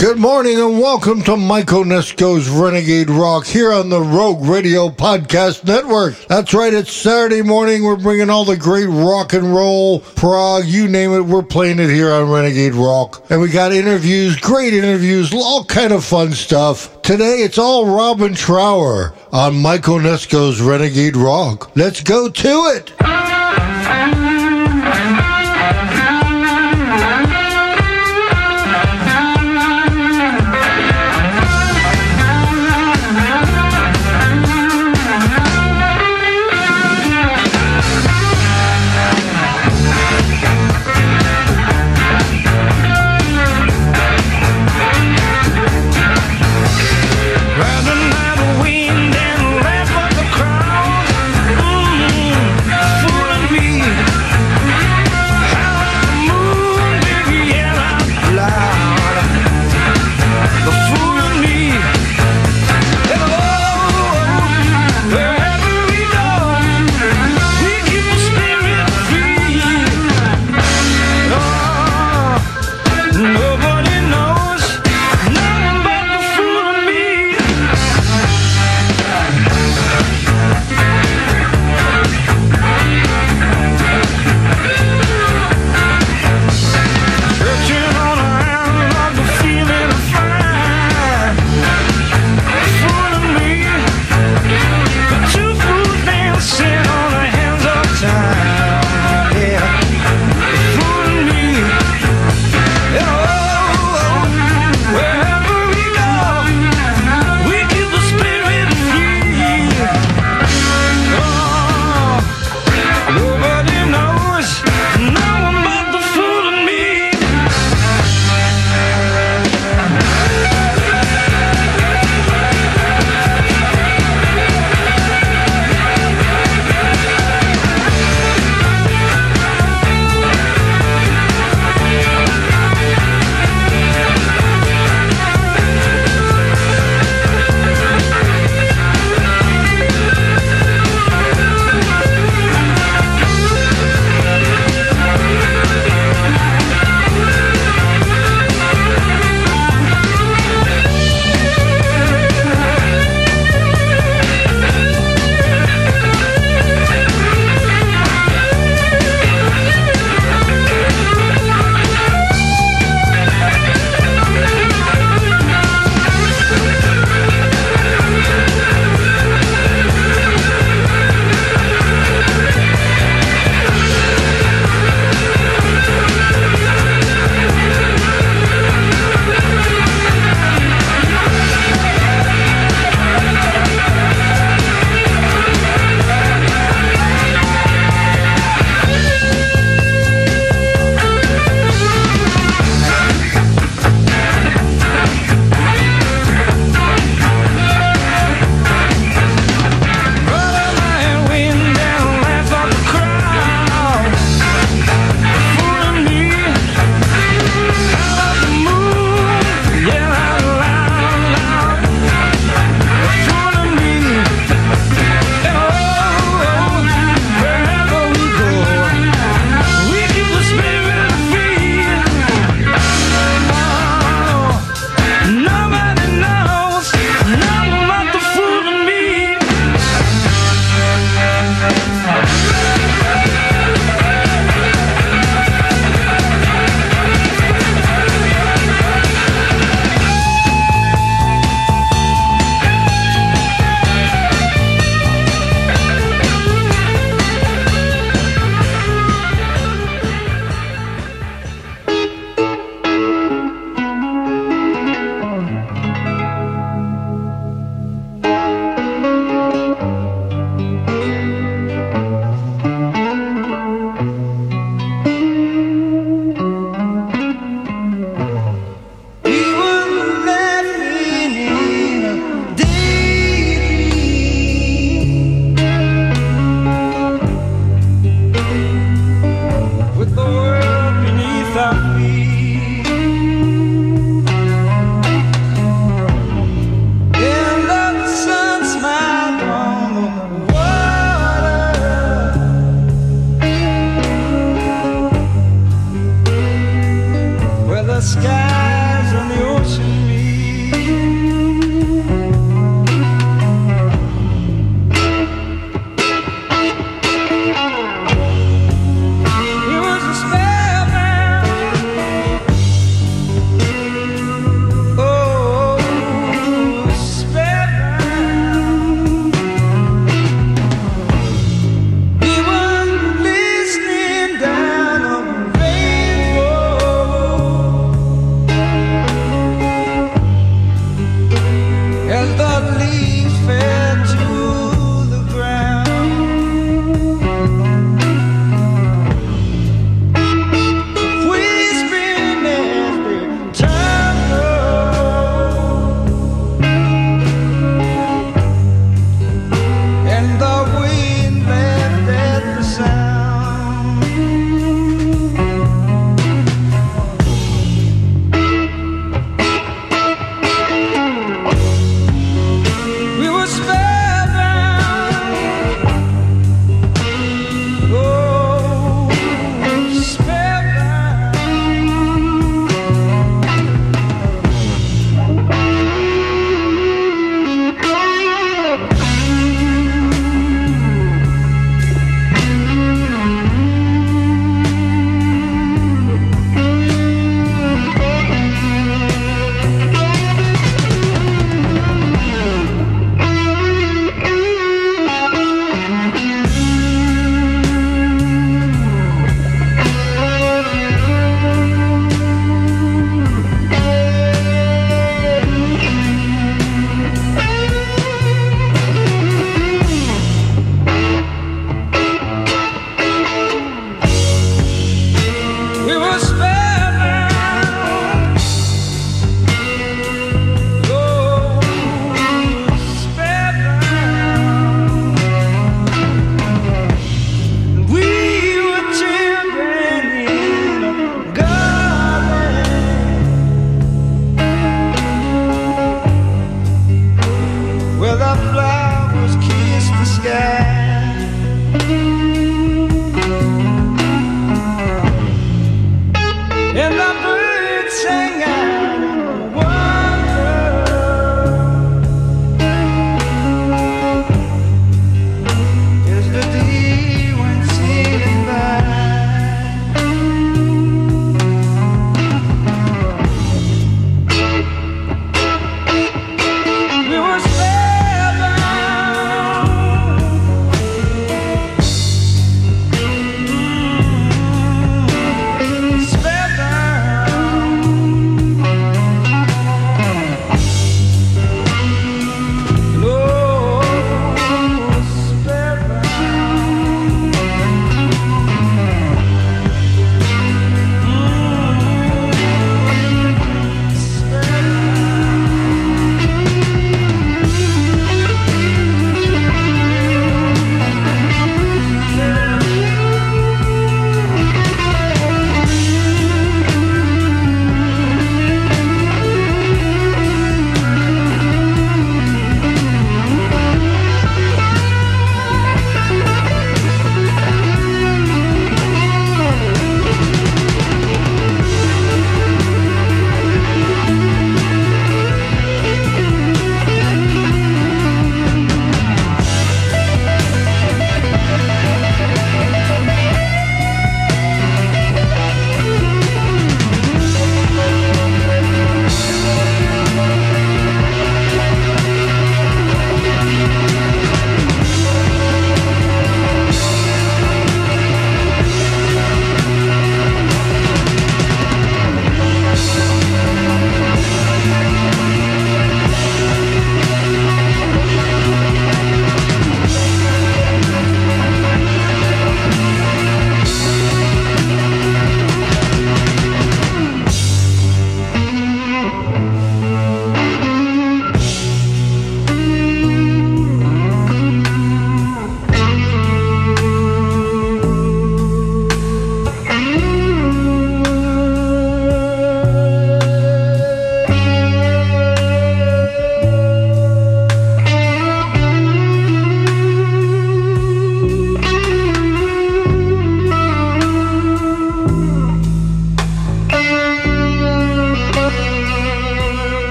Good morning and welcome to Mike Onesko's Renegade Rock here on the Rogue Radio Podcast Network. That's right, it's Saturday morning. We're bringing all the great rock and roll, prog, you name it, we're playing it here on Renegade Rock. And we got interviews, great interviews, all kind of fun stuff. Today it's all Robin Trower on Mike Onesko's Renegade Rock. Let's go to it.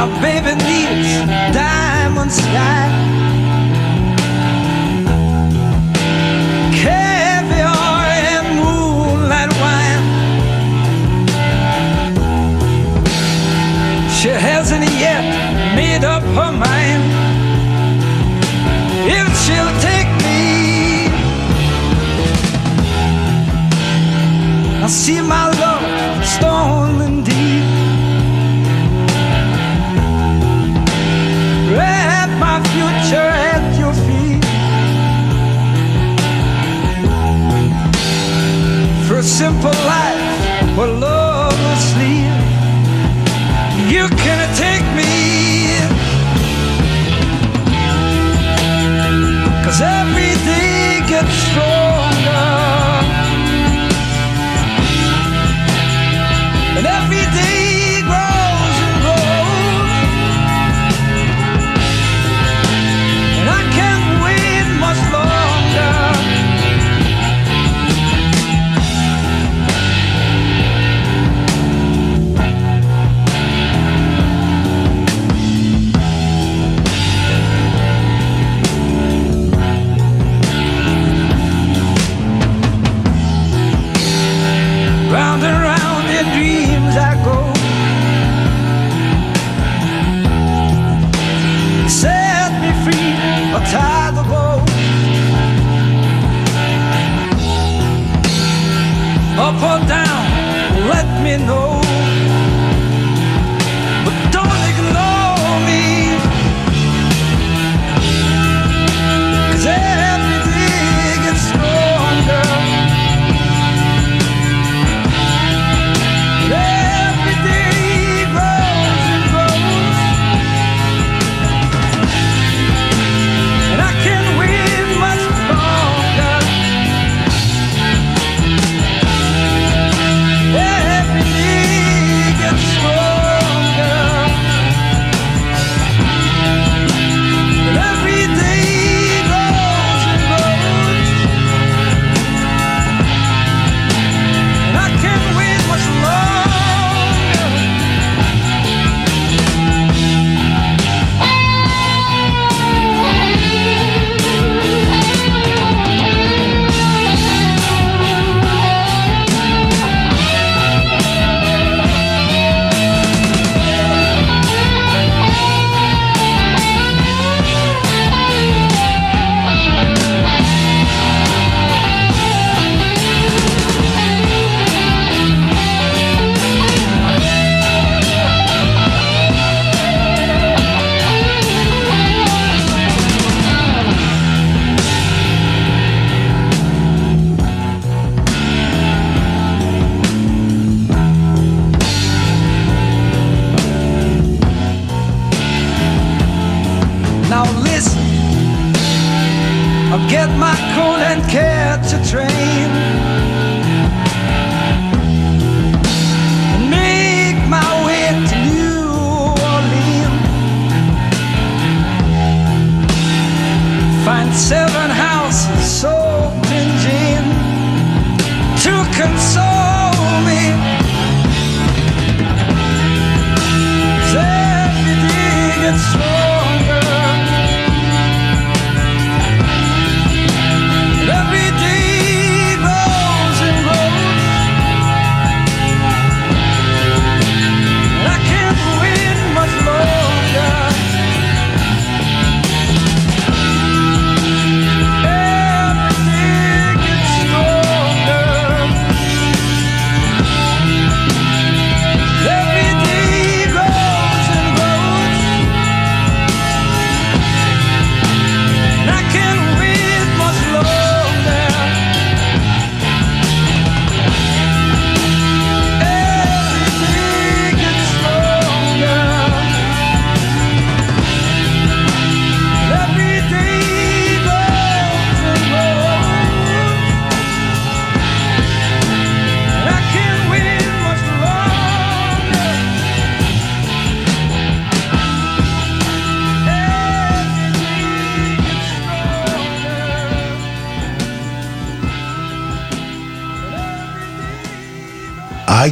Now, baby needs diamond sky. Caviar and moonlight wine. She hasn't yet made up her mind if she'll take me. I see my a simple life.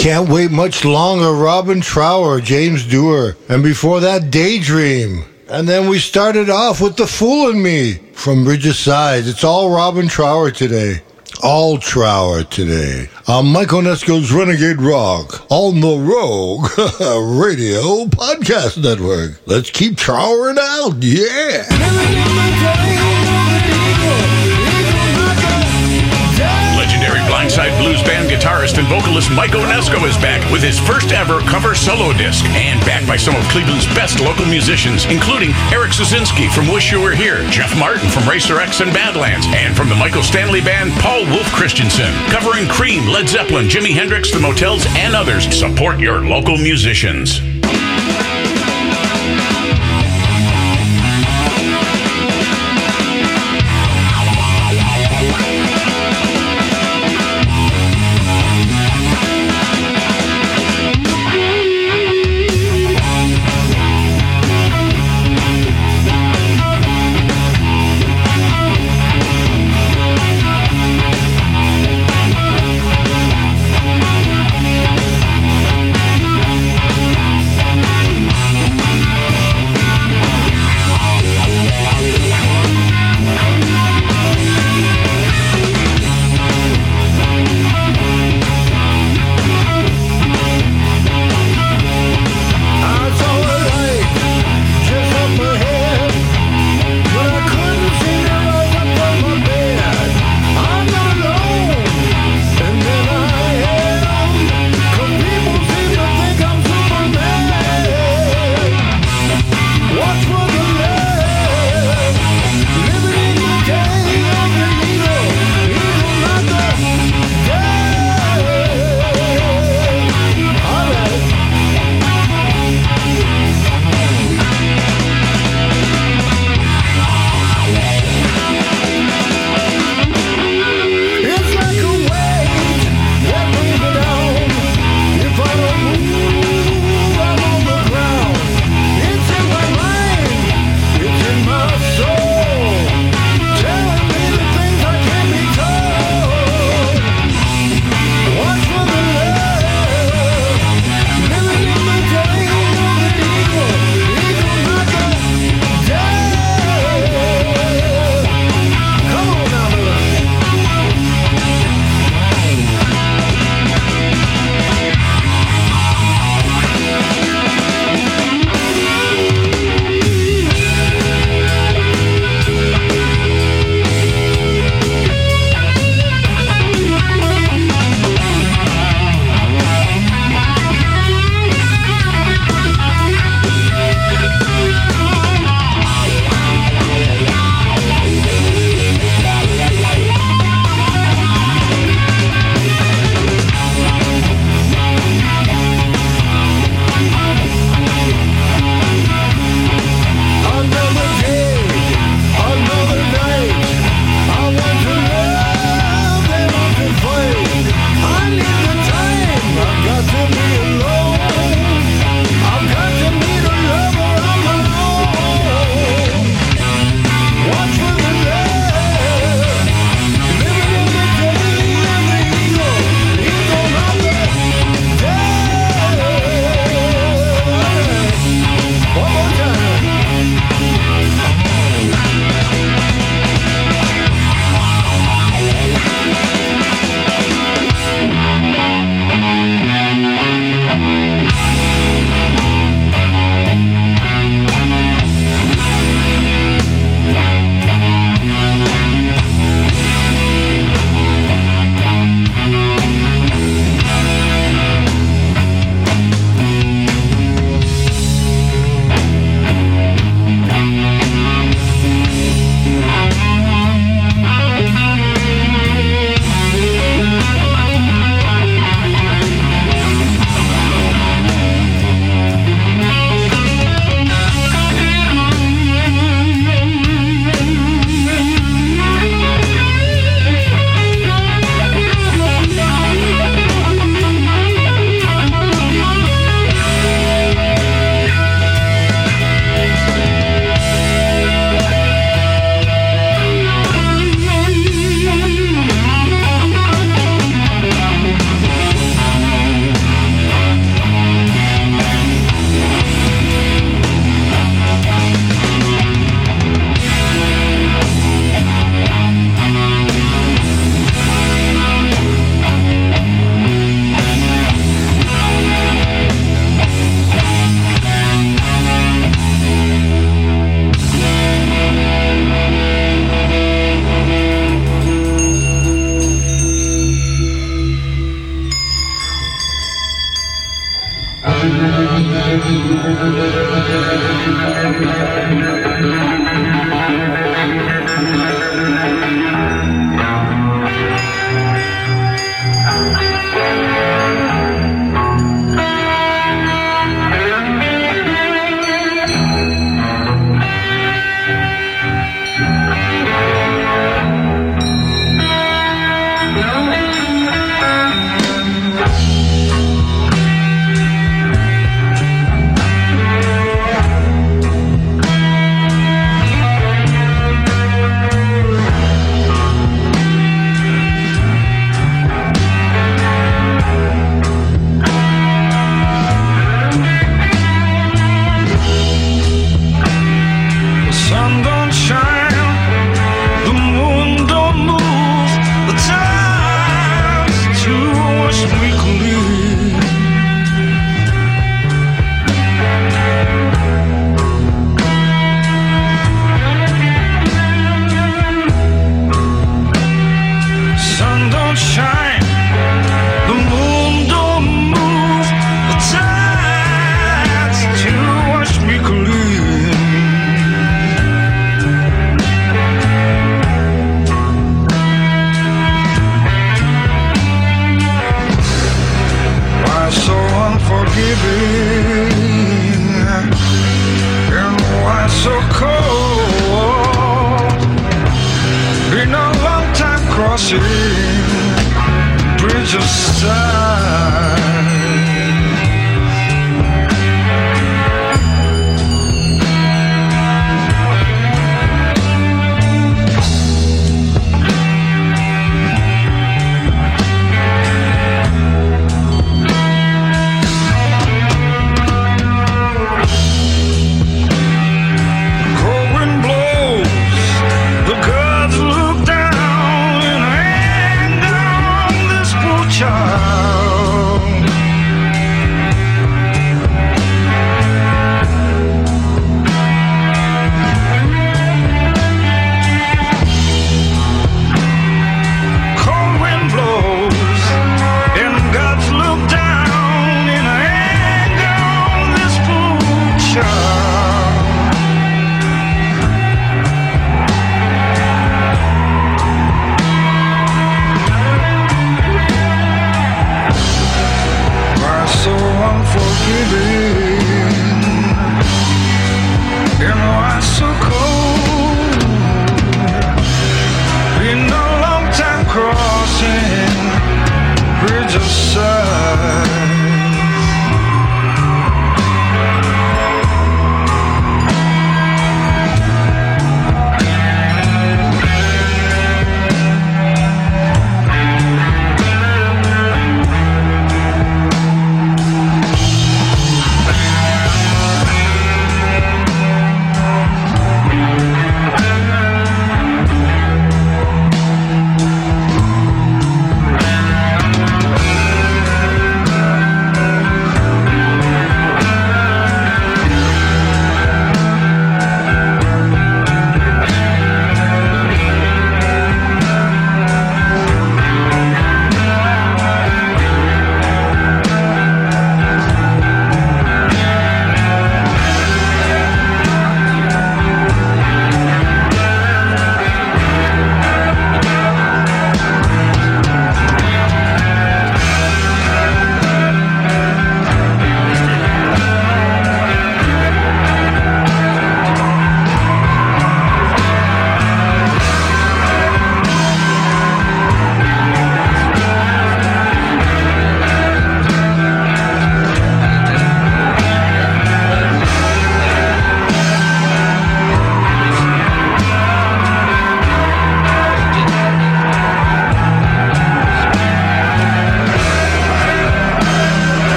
Can't wait much longer, Robin Trower, James Dewar. And before that, Daydream. And then we started off with The Fool and Me from Bridge of Sighs. It's all Robin Trower today. All Trower today. On Mike Onesko's Renegade Rock on the Rogue Radio Podcast Network. Let's keep trowering out. Yeah. legendary Blindside Blues Band guitarist and vocalist Mike Onesko is back with his first ever cover solo disc and backed by some of Cleveland's best local musicians, including Eric Sosinski from Wish You Were Here, Jeff Martin from Racer X and Badlands, and from the Michael Stanley Band, Paul Wolf Christensen, covering Cream, Led Zeppelin, Jimi Hendrix, The Motels, and others. Support your local musicians.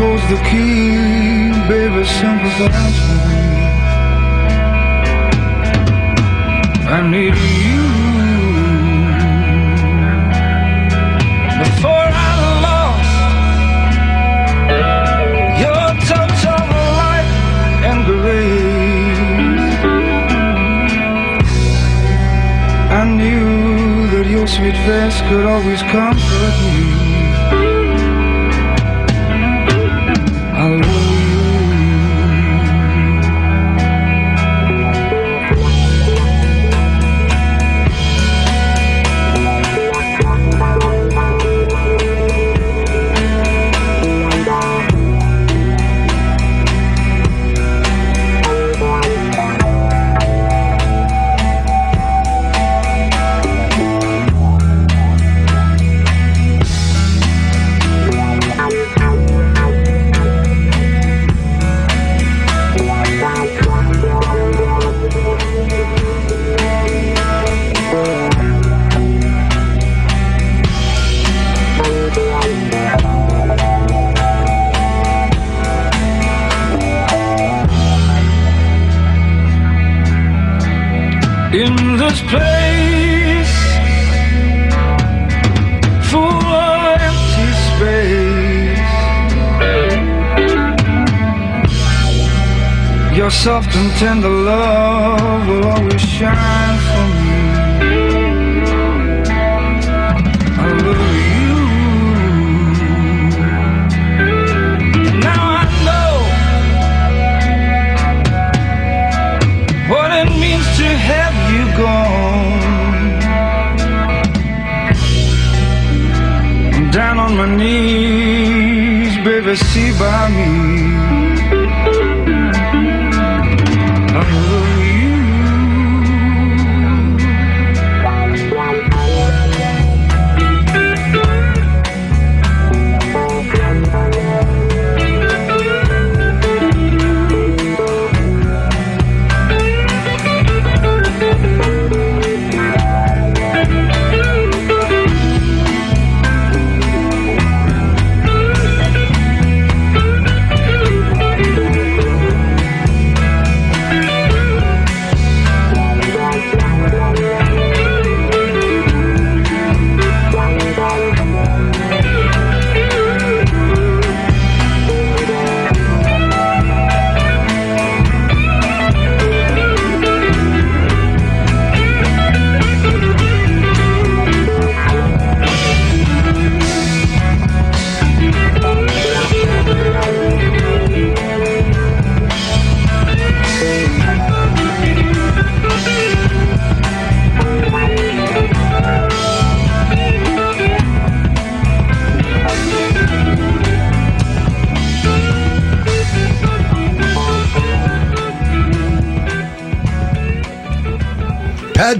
Holds the key, baby, sympathize with me. I need you. Before I lost your touch of light and grace. I knew that your sweet face could always comfort me. This place full of empty space. Your soft and tender love will always shine for me. Gone. I'm down on my knees, baby, see by me.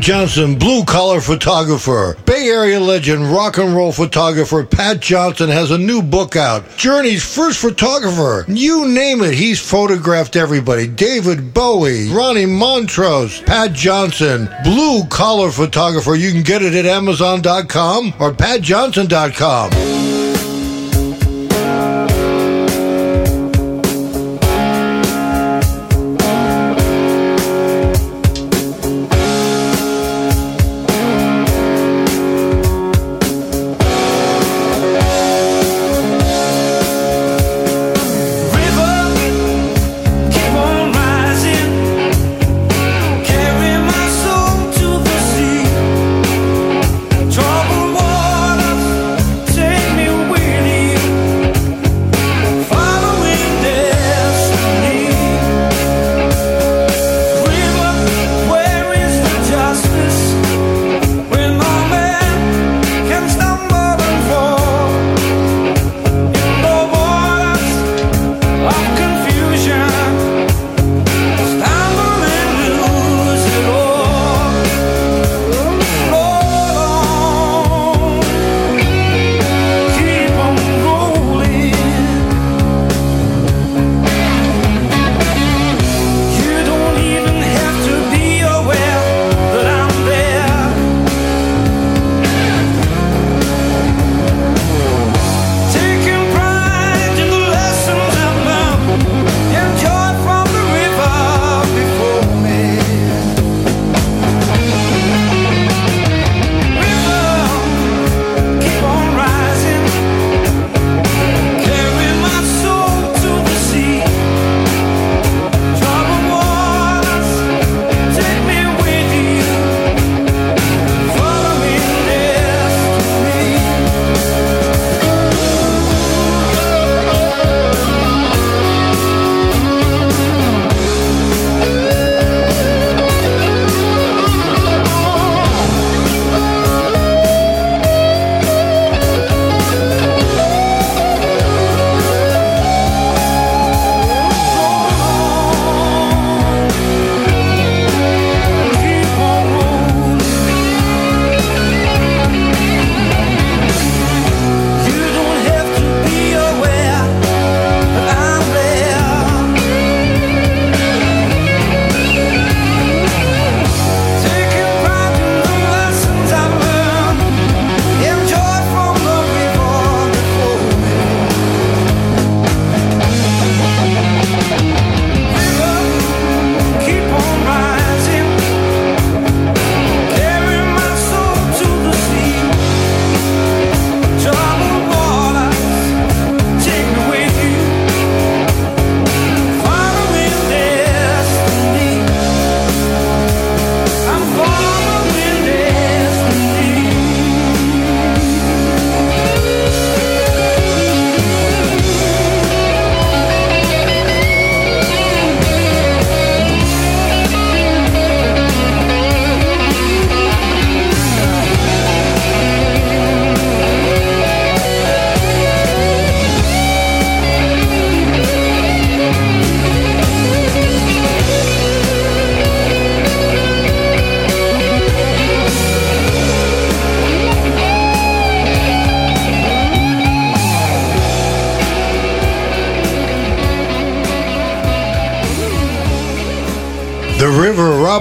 Johnson, blue collar photographer. Bay Area legend, rock and roll photographer Pat Johnson has a new book out. Journey's first photographer. You name it, he's photographed everybody. David Bowie, Ronnie Montrose, Pat Johnson, blue collar photographer. You can get it at Amazon.com or PatJohnson.com.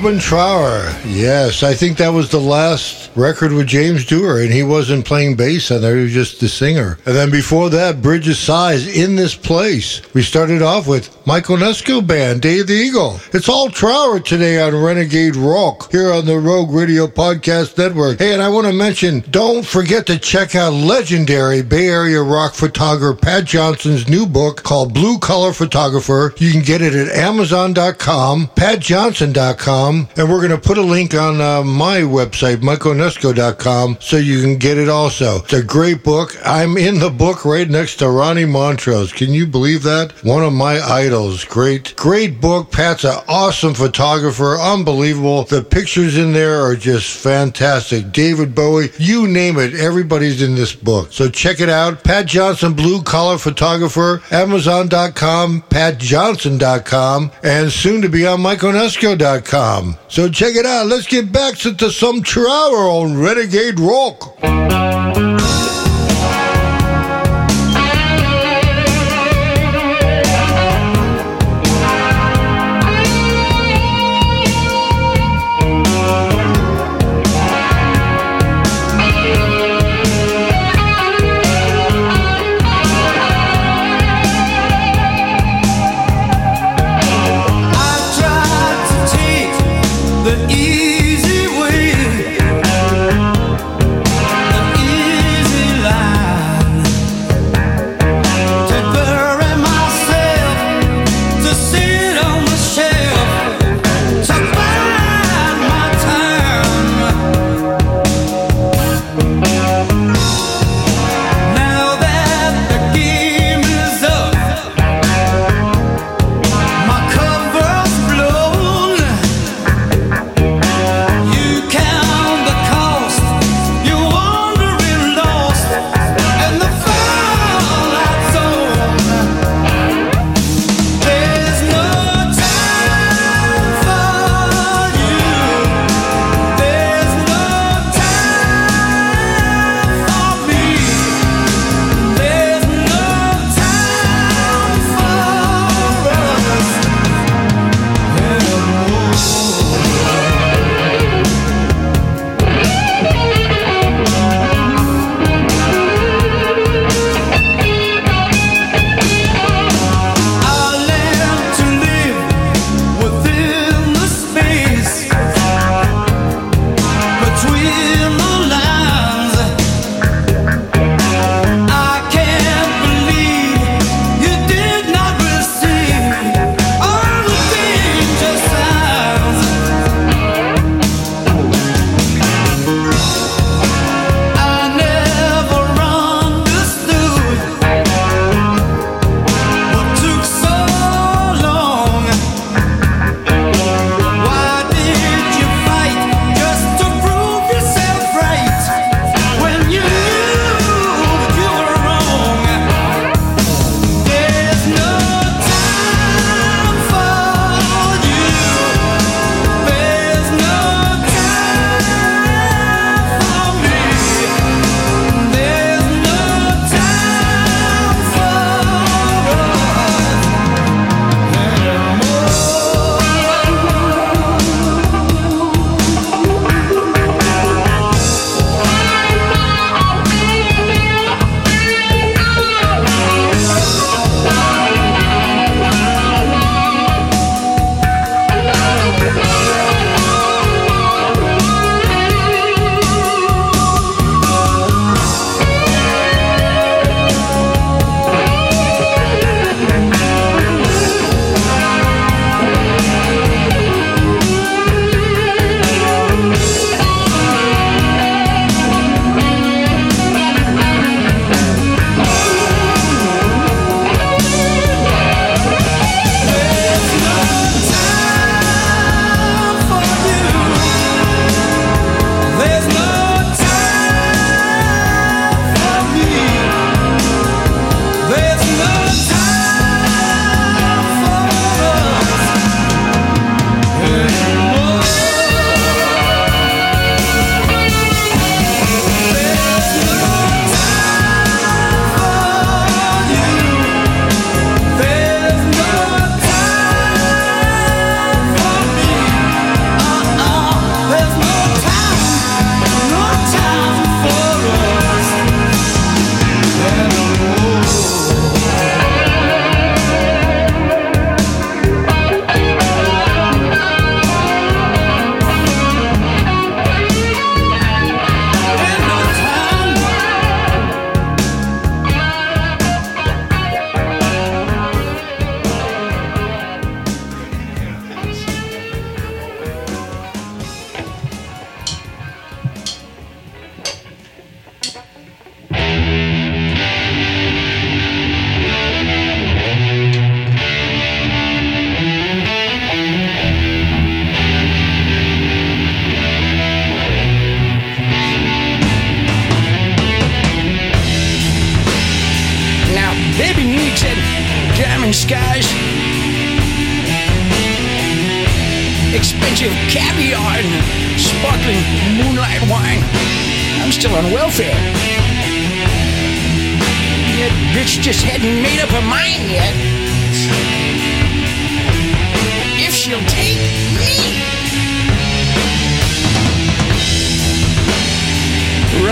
Robin Trower. Yes, I think that was the last record with James Dewar, and he wasn't playing bass on there, he was just the singer. And then before that, Bridge of Sighs, In This Place. We started off with Mike Onesko Band, Day of the Eagle. It's all Trower today on Renegade Rock here on the Rogue Radio Podcast Network. Hey, and I want to mention, don't forget to check out legendary Bay Area rock photographer Pat Johnson's new book called Blue Collar Photographer. You can get it at Amazon.com, PatJohnson.com, and we're going to put a link on uh, my website, MikeOnesko.com, so you can get it also. It's a great book. I'm in the book right next to Ronnie Montrose. Can you believe that? One of my idols. Great, great book. Pat's an awesome photographer. Unbelievable. The pictures in there are just fantastic. David Bowie, you name it. Everybody's in this book. So check it out. Pat Johnson, Blue Collar Photographer, Amazon.com, PatJohnson.com, and soon to be on MikeOnesko.com. So check it out. Let's get back to, some Trower on Renegade Rock.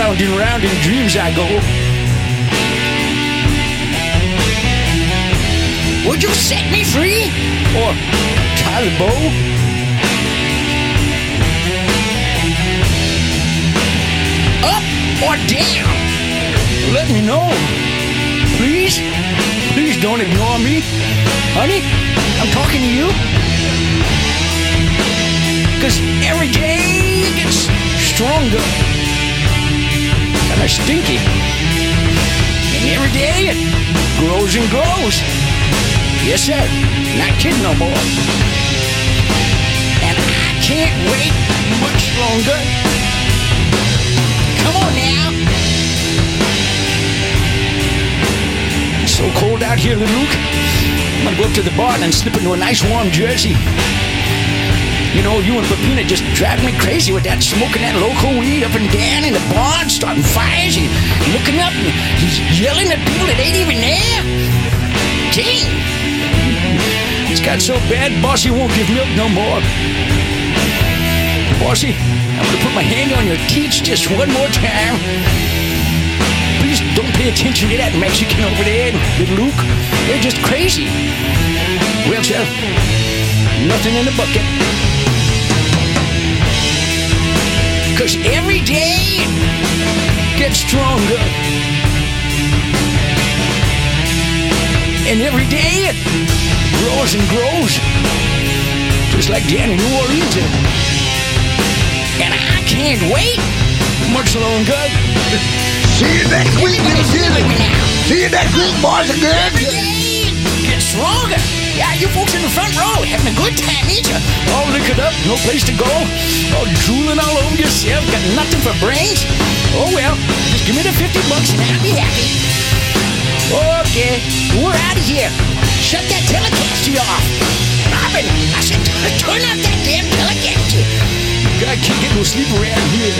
Round and round in dreams I go. Would you set me free? Or tie the bow? Up or down? Let me know. Please? Please don't ignore me. Honey, I'm talking to you. Cause every day it gets stronger. Kinda stinky. And every day it grows and grows. Yes, sir. Not kidding no more. And I can't wait much longer. Come on now. It's so cold out here, Luke. I'm gonna go up to the barn and slip into a nice warm jersey. You know, you and Pepina just drive me crazy with that smoking that local weed up and down in the barn, starting fires and looking up and he's yelling at people that ain't even there. Dang. It's got so bad, Bossy won't give milk no more. Bossy, I'm gonna put my hand on your teats just one more time. Please don't pay attention to that Mexican over there, little Luke. They're just crazy. Well, sir, nothing in the bucket. Cause every day gets stronger. And every day it grows and grows. Just like down in New Orleans. And I can't wait much longer. See you next week, little. See you next week, boys and girls. Every day gets stronger. Yeah, you folks in the front row having a good time, ain't you? All liquored up, no place to go. All drooling all over yourself, got nothing for brains. Oh well, just give me the 50 bucks and I'll be happy. Okay, we're out of here. Shut that telecaster off. Robin, I said turn off that damn telecaster. God can't get no sleep around here.